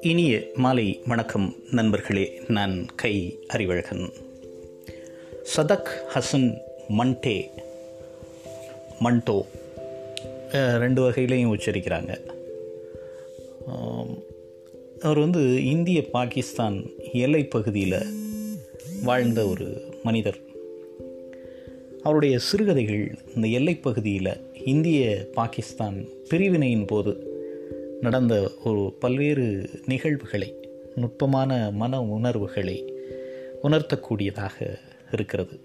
இனிய மாலை வணக்கம் நண்பர்களே நான் கை அறிவழகன். சதக் ஹசன் மண்டே மண்டோ ரெண்டு வகையிலையும் உச்சரிக்கிறாங்க. அவர் வந்து இந்திய பாகிஸ்தான் எல்லை பகுதியில் வாழ்ந்த ஒரு மனிதர். அவருடைய சிறுகதைகள் இந்த எல்லைப்பகுதியில் இந்திய பாகிஸ்தான் பிரிவினையின் போது நடந்த ஒரு பல்வேறு நிகழ்வுகளை நுட்பமான மன உணர்வுகளை உணர்த்தக்கூடியதாக இருக்கிறது.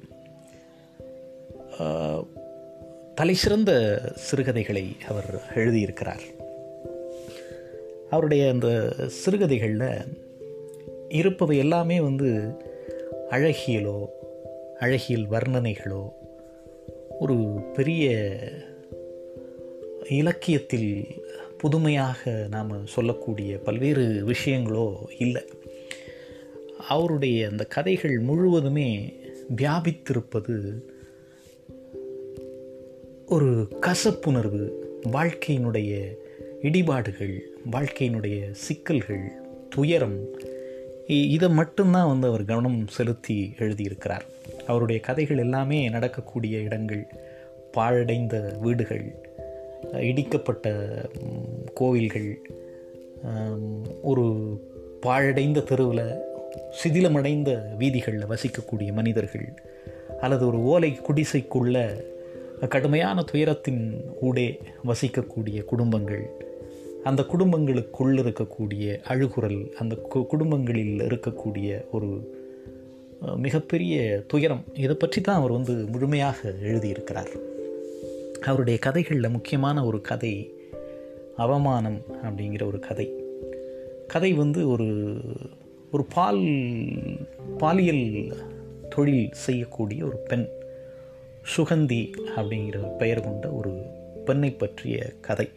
தலை சிறந்த சிறுகதைகளை அவர் எழுதியிருக்கிறார். அவருடைய அந்த சிறுகதைகளில் இருப்பவை எல்லாமே வந்து அழகியலோ அழகியல் வர்ணனைகளோ ஒரு பெரிய இலக்கியத்தில் புதுமையாக நாம் சொல்லக்கூடிய பல்வேறு விஷயங்களோ இல்லை. அவருடைய அந்த கதைகள் முழுவதுமே வியாபித்திருப்பது ஒரு கசப்புணர்வு வாழ்க்கையினுடைய இடிபாடுகள் வாழ்க்கையினுடைய சிக்கல்கள் துயரம் இதை மட்டும்தான் வந்து அவர் கவனம் செலுத்தி எழுதியிருக்கிறார். அவருடைய கதைகள் எல்லாமே நடக்கக்கூடிய இடங்கள் பாழடைந்த வீடுகள் இடிக்கப்பட்ட கோவில்கள் ஒரு பாழடைந்த தெருவில் சிதிலமடைந்த வீதிகளில் வசிக்கக்கூடிய மனிதர்கள் அல்லது ஒரு ஓலை குடிசைக்குள்ள கடுமையான துயரத்தின் ஊடே வசிக்கக்கூடிய குடும்பங்கள் அந்த குடும்பங்களுக்குள் இருக்கக்கூடிய அழுகுரல் அந்த குடும்பங்களில் இருக்கக்கூடிய ஒரு மிகப்பெரிய துயரம் இதை பற்றி தான் அவர் வந்து முழுமையாக எழுதியிருக்கிறார். அவருடைய கதைகளில் முக்கியமான ஒரு கதை அவமானம் அப்படிங்கிற ஒரு கதை. கதை வந்து ஒரு ஒரு பால் பாலியல் தொழில் செய்யக்கூடிய ஒரு பெண் சுகந்தி அப்படிங்கிற பெயர் கொண்ட ஒரு பெண்ணை பற்றிய கதை.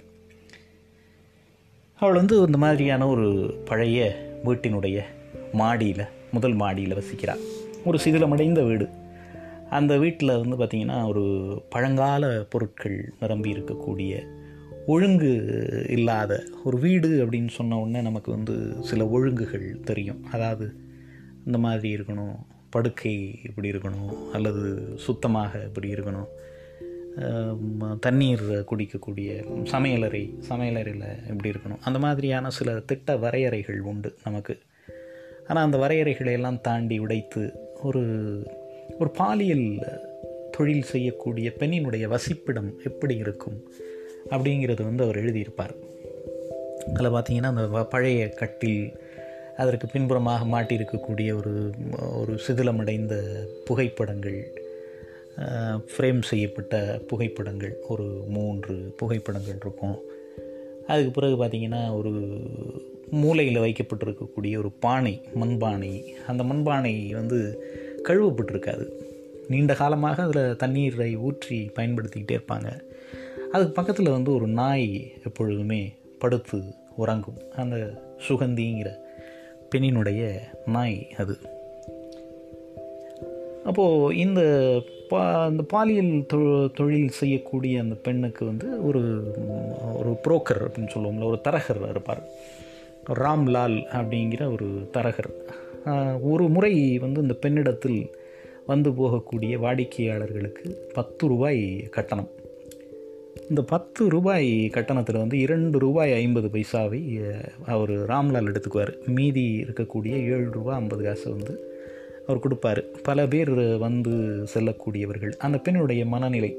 அவள் வந்து இந்த மாதிரியான ஒரு பழைய வீட்டினுடைய மாடியில் முதல் மாடியில் வசிக்கிறாள் ஒரு சிதிலமடைந்த வீடு. அந்த வீட்டில் வந்து பார்த்திங்கன்னா ஒரு பழங்கால பொருட்கள் நிரம்பி இருக்கக்கூடிய ஒழுங்கு இல்லாத ஒரு வீடு அப்படின்னு சொன்ன உடனே நமக்கு வந்து சில ஒழுங்குகள் தெரியும். அதாவது இந்த மாதிரி இருக்கணும் படுக்கை இப்படி இருக்கணும் அல்லது சுத்தமாக இப்படி இருக்கணும். தண்ணீர் குடிக்கக்கூடிய சமையலறை சமையலறையில் எப்படி இருக்கணும். அந்த மாதிரியான சில திட்ட வரையறைகள் உண்டு நமக்கு. ஆனால் அந்த வரையறைகளை எல்லாம் தாண்டி உடைத்து ஒரு ஒரு பாலியல் தொழில் செய்யக்கூடிய பெண்ணினுடைய வசிப்பிடம் எப்படி இருக்கும் அப்படிங்கிறது வந்து அவர் எழுதியிருப்பார். அதில் பார்த்திங்கன்னா அந்த பழைய கட்டில் அதற்கு பின்புறமாக மாட்டியிருக்கக்கூடிய ஒரு ஒரு சிதிலமடைந்த புகைப்படங்கள் ஃப்ரேம் செய்யப்பட்ட புகைப்படங்கள் ஒரு மூன்று புகைப்படங்கள் இருக்கும். அதுக்கு பிறகு பார்த்திங்கன்னா ஒரு மூளையில் வைக்கப்பட்டிருக்கக்கூடிய ஒரு பானை மண்பானை. அந்த மண்பானை வந்து கழுவப்பட்டிருக்காது. நீண்ட காலமாக அதில் தண்ணீரை ஊற்றி பயன்படுத்திக்கிட்டே இருப்பாங்க. அதுக்கு பக்கத்தில் வந்து ஒரு நாய் எப்பொழுதுமே படுத்து உறங்கும். அந்த சுகந்திங்கிற பெண்ணினுடைய நாய் அது. அப்போது இந்த பா இந்த பாலியல் தொழில் செய்யக்கூடிய அந்த பெண்ணுக்கு வந்து ஒரு ஒரு புரோக்கர் அப்படின்னு சொல்லுவோம்ல ஒரு தரகர் இருப்பார். ராம்லால் அப்படிங்கிற ஒரு தரகர். ஒரு முறை வந்து இந்த பெண்ணிடத்தில் வந்து போகக்கூடிய வாடிக்கையாளர்களுக்கு பத்து ரூபாய் கட்டணம். இந்த பத்து ரூபாய் கட்டணத்தில் வந்து இரண்டு ரூபாய் ஐம்பது பைசாவை அவர் ராம்லால் எடுத்துக்குவார். மீதி இருக்கக்கூடிய ஏழு ரூபா ஐம்பது காசு வந்து அவர் கொடுப்பார். பல பேர் வந்து செல்லக்கூடியவர்கள். அந்த பெண்ணுடைய மனநிலை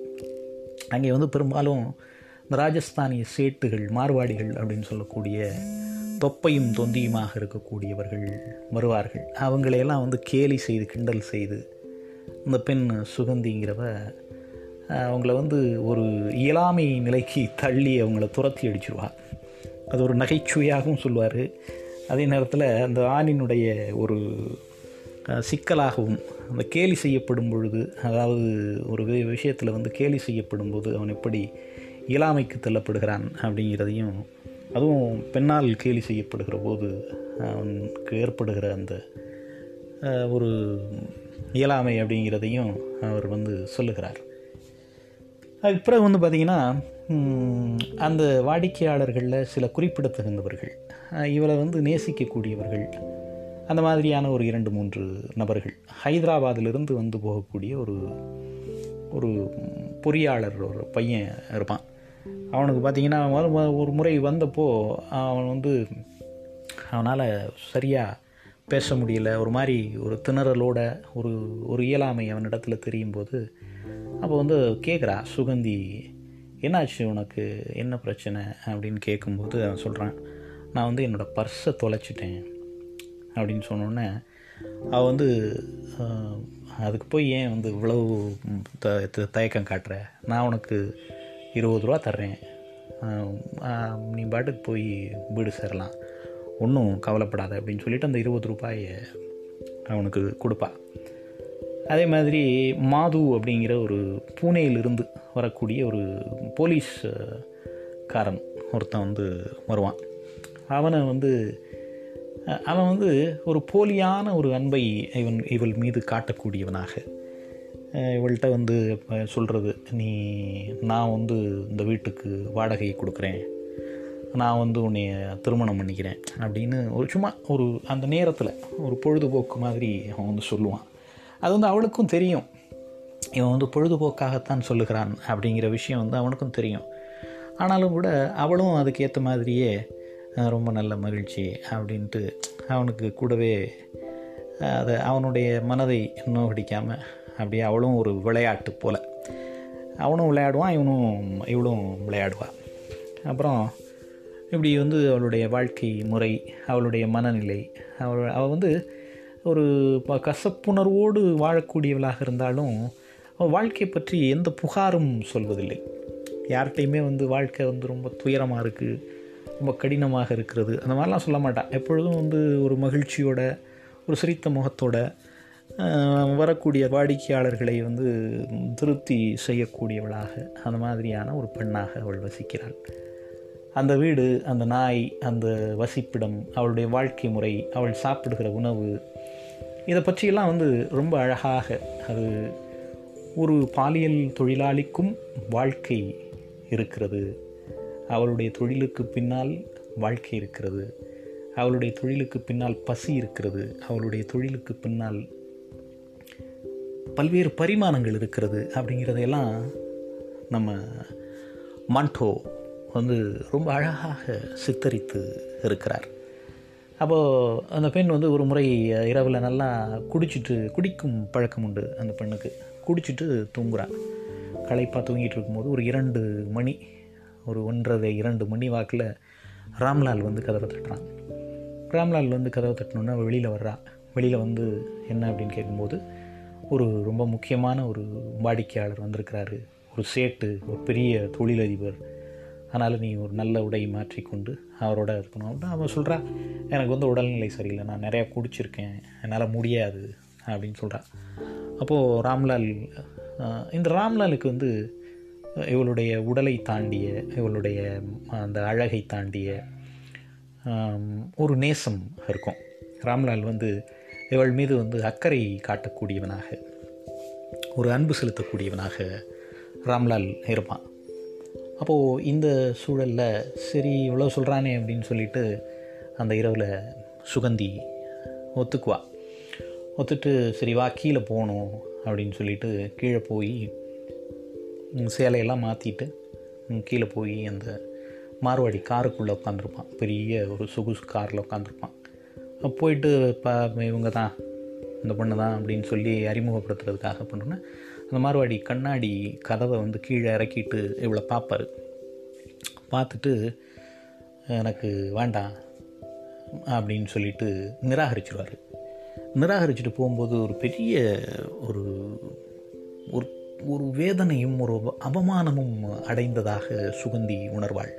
அங்கே வந்து பெரும்பாலும் இந்த ராஜஸ்தானிய சேட்டுகள் மார்வாடிகள் அப்படின்னு சொல்லக்கூடிய தொப்பையும் தொந்தியுமாக இருக்கக்கூடியவர்கள் வருவார்கள். அவங்களையெல்லாம் வந்து கேலி செய்து கிண்டல் செய்து இந்த பெண் சுகந்திங்கிறவ அவங்கள வந்து ஒரு இயலாமை நிலைக்கு தள்ளி அவங்கள துரத்தி அடிச்சிருவாள் அது ஒரு நகைச்சுவையாகவும் சொல்லுவார். அதே நேரத்தில் அந்த ஆணினுடைய ஒரு சிக்கலாகவும் அந்த கேலி செய்யப்படும் பொழுது அதாவது ஒரு விஷயத்தில் வந்து கேலி செய்யப்படும் போது அவன் எப்படி இயலாமைக்கு தள்ளப்படுகிறான் அப்படிங்கிறதையும் அதுவும் பெண்ணால் கேலி செய்யப்படுகிற போது அவனுக்கு ஏற்படுகிற அந்த ஒரு இயலாமை அப்படிங்கிறதையும் அவர் வந்து சொல்லுகிறார். அதுக்கு பிறகு வந்து பார்த்திங்கன்னா அந்த வாடிக்கையாளர்களில் சில குறிப்பிடத்தகுந்தவர்கள் இவரை வந்து நேசிக்கக்கூடியவர்கள் அந்த மாதிரியான ஒரு இரண்டு மூன்று நபர்கள் ஹைதராபாத்திலிருந்து வந்து போகக்கூடிய ஒரு ஒரு பொறியாளர் ஒரு பையன் இருப்பான். அவனுக்கு பார்த்தீங்கன்னா அவன் ஒரு முறை வந்தப்போ அவன் வந்து அவனால் சரியாக பேச முடியல. ஒரு மாதிரி ஒரு திணறலோட ஒரு ஒரு இயலாமை அவனிடத்துல தெரியும் போது அப்போ வந்து கேட்குறா சுகந்தி என்னாச்சு உனக்கு? என்ன பிரச்சனை? அப்படின்னு கேட்கும்போது அவன் சொல்கிறான் நான் வந்து என்னோடய பர்ஸை தொலைச்சிட்டேன். அப்படின்னு சொன்னோடனே அவள் வந்து அதுக்கு போய் ஏன் வந்து இவ்வளவு த- தயக்கம் காட்டுற? நான் உனக்கு இருபது ரூபா தர்றேன். நீ பாட்டுக்கு போய் வீடு சேரலாம். ஒன்றும் கவலைப்படாத அப்படின்னு சொல்லிட்டு அந்த இருபது ரூபாயை அவனுக்கு கொடுப்பா. அதே மாதிரி மாது அப்படிங்கிற ஒரு பூனேயிலிருந்து வரக்கூடிய ஒரு போலீஸ் காரன் ஒருத்தன் வந்து வருவான். அவனை வந்து அவன் வந்து ஒரு போலியான ஒரு அன்பை இவன் இவள் மீது காட்டக்கூடியவனாக இவள்கிட்ட வந்து சொல்கிறது நீ நான் வந்து இந்த வீட்டுக்கு வாடகையை கொடுக்குறேன். நான் வந்து உன்னைய திருமணம் பண்ணிக்கிறேன். அப்படின்னு ஒரு சும்மா ஒரு அந்த நேரத்தில் ஒரு பொழுதுபோக்கு மாதிரி அவன் வந்து சொல்லுவான். அது வந்து அவளுக்கும் தெரியும். இவன் வந்து பொழுதுபோக்காகத்தான் சொல்லுகிறான் அப்படிங்கிற விஷயம் வந்து அவனுக்கும் தெரியும். ஆனாலும் கூட அவளும் அதுக்கேற்ற மாதிரியே ரொம்ப நல்ல மகிழ்ச்சி அப்படின்ட்டு அவனுக்கு கூடவே அதை அவனுடைய மனதை நோகடிக்காமல் அப்படியே அவளும் ஒரு விளையாட்டு போல். அவனும் விளையாடுவான் இவனும் இவளும் விளையாடுவாள் அப்புறம் இப்படி வந்து அவளுடைய வாழ்க்கை முறை அவளுடைய மனநிலை அவள் அவள் வந்து ஒரு ப- கசப்புணர்வோடு வாழக்கூடியவளாக இருந்தாலும் அவள் வாழ்க்கையை பற்றி எந்த புகாரும் சொல்வதில்லை. யார்கிட்டையுமே வந்து வாழ்க்கை வந்து ரொம்ப துயரமாக இருக்குது ரொம்ப கடினமாக இருக்கிறது அந்த மாதிரிலாம் சொல்ல மாட்டான் எப்பொழுதும் வந்து ஒரு மகிழ்ச்சியோட ஒரு சிரித்த முகத்தோட வரக்கூடிய வாடிக்கையாளர்களை வந்து திருப்தி செய்யக்கூடியவளாக அந்த மாதிரியான ஒரு பெண்ணாக அவள் வசிக்கிறாள். அந்த வீடு அந்த நாய் அந்த வசிப்பிடம் அவளுடைய வாழ்க்கை முறை அவள் சாப்பிடுகிற உணவு இதை பற்றியெல்லாம் வந்து ரொம்ப அழகாக அது ஒரு பாலியல் தொழிலாளிக்கும் வாழ்க்கை இருக்கிறது. அவளுடைய தொழிலுக்கு பின்னால் வாழ்க்கை இருக்கிறது. அவளுடைய தொழிலுக்கு பின்னால் பசி இருக்கிறது. அவளுடைய தொழிலுக்கு பின்னால் பல்வேறு பரிமாணங்கள் இருக்கிறது அப்படிங்கிறதையெல்லாம் நம்ம மாண்டோ வந்து ரொம்ப அழகாக சித்தரித்து இருக்கிறார். அப்போது அந்த பெண் வந்து ஒரு முறை இரவில் நல்லா குடிச்சிட்டு குடிக்கும் பழக்கம் உண்டு அந்த பெண்ணுக்கு. குடிச்சிட்டு தூங்குறான் களைப்பாக தூங்கிட்டு இருக்கும்போது ஒரு இரண்டு மணி ஒரு ஒன்றரை இரண்டு மணி வாக்கில் ராம்லால் வந்து கதவை தட்டுறான். ராம்லால் வந்து கதவை தட்டினோன்னா வெளியில் வர்றா. வெளியில் வந்து என்ன அப்படின்னு கேட்கும்போது ஒரு ரொம்ப முக்கியமான ஒரு வாடிக்கையாளர் வந்திருக்கிறாரு. ஒரு சேட்டு ஒரு பெரிய தொழிலதிபர். அதனால் நீ ஒரு நல்ல உடையை மாற்றிக்கொண்டு அவரோட இருக்கணும். அப்படின்னு அவன் சொல்கிறா எனக்கு வந்து உடல்நிலை சரியில்லை. நான் நிறையா குடிச்சிருக்கேன். என்னால் முடியாது. அப்படின்னு சொல்கிறா அப்போது ராம்லால் இந்த ராம்லாலுக்கு வந்து இவளுடைய உடலை தாண்டிய இவளுடைய அந்த அழகை தாண்டிய ஒரு நேசம் இருக்கும். ராம்லால் வந்து இவள் மீது வந்து அக்கறை காட்டக்கூடியவனாக ஒரு அன்பு செலுத்தக்கூடியவனாக ராம்லால் இருப்பான். அப்போது இந்த சூழலில் சரி இவ்வளோ சொல்கிறானே அப்படின்னு சொல்லிட்டு அந்த இரவில் சுகந்தி ஒத்துக்குவா. ஒத்துட்டு சரி வா கீழே போகணும் அப்படின்னு சொல்லிட்டு கீழே போய் சேலையெல்லாம் மாற்றிட்டு கீழே போய் அந்த மார்வாடி காருக்குள்ளே உட்காந்துருப்பான் பெரிய ஒரு சொகுசு காரில் உட்காந்துருப்பான் போயிட்டு இப்போ இவங்க தான் இந்த பொண்ணு தான் அப்படின்னு சொல்லி அறிமுகப்படுத்துறதுக்காக பண்ணுறேன்னா அந்த மார்வாடி கண்ணாடி கதவை வந்து கீழே இறக்கிட்டு இவ்வளோ பார்ப்பார். பார்த்துட்டு எனக்கு வேண்டாம் அப்படின்னு சொல்லிட்டு நிராகரிச்சிருவார். நிராகரிச்சுட்டு போகும்போது ஒரு பெரிய ஒரு ஒரு ஒரு வேதனையும் ஒரு அவமானமும் அடைந்ததாக சுகந்தி உணர்வாள்.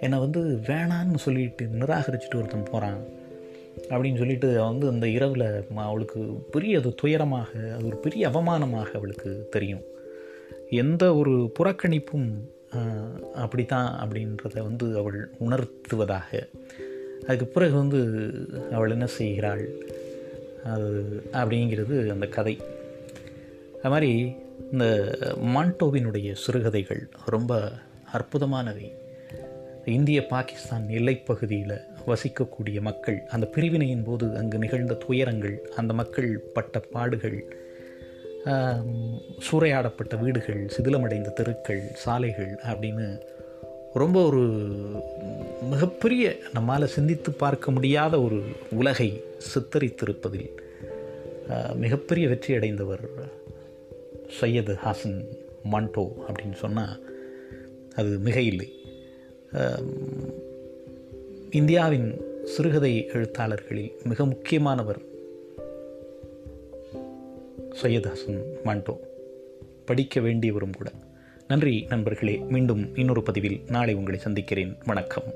என்னை வந்து வேணான்னு சொல்லிட்டு நிராகரிச்சுட்டு ஒருத்தன் போகிறான் அப்படின்னு சொல்லிட்டு வந்து அந்த இரவில் அவளுக்கு பெரிய அது துயரமாக அது ஒரு பெரிய அவமானமாக அவளுக்கு தெரியும். எந்த ஒரு புறக்கணிப்பும் அப்படித்தான் அப்படின்றத வந்து அவள் உணர்த்துவதாக. அதுக்கு பிறகு வந்து அவள் என்ன செய்கிறாள்? அது அப்படிங்கிறது அந்த கதை. அது மாதிரி இந்த மான்டோவினுடைய சிறுகதைகள் ரொம்ப அற்புதமானவை. இந்திய பாகிஸ்தான் எல்லைப்பகுதியில் வசிக்கக்கூடிய மக்கள் அந்த பிரிவினையின் போது அங்கு நிகழ்ந்த துயரங்கள் அந்த மக்கள் பட்ட பாடுகள் சூறையாடப்பட்ட வீடுகள் சிதிலமடைந்த தெருக்கள் சாலைகள் அப்படின்னு ரொம்ப ஒரு மிகப்பெரிய நம்மால் சிந்தித்து பார்க்க முடியாத ஒரு உலகை சித்தரித்திருப்பதில் மிகப்பெரிய வெற்றி அடைந்தவர் சையது ஹாசன் மாண்டோ அப்படின்னு சொன்னால் அது மிக இல்லை இந்தியாவின் சிறுகதை எழுத்தாளர்களில் மிக முக்கியமானவர் சையத் ஹசன் மாண்டோ. படிக்க வேண்டியவரும் கூட. நன்றி நண்பர்களே. மீண்டும் இன்னொரு பதிவில் நாளை உங்களை சந்திக்கிறேன். வணக்கம்.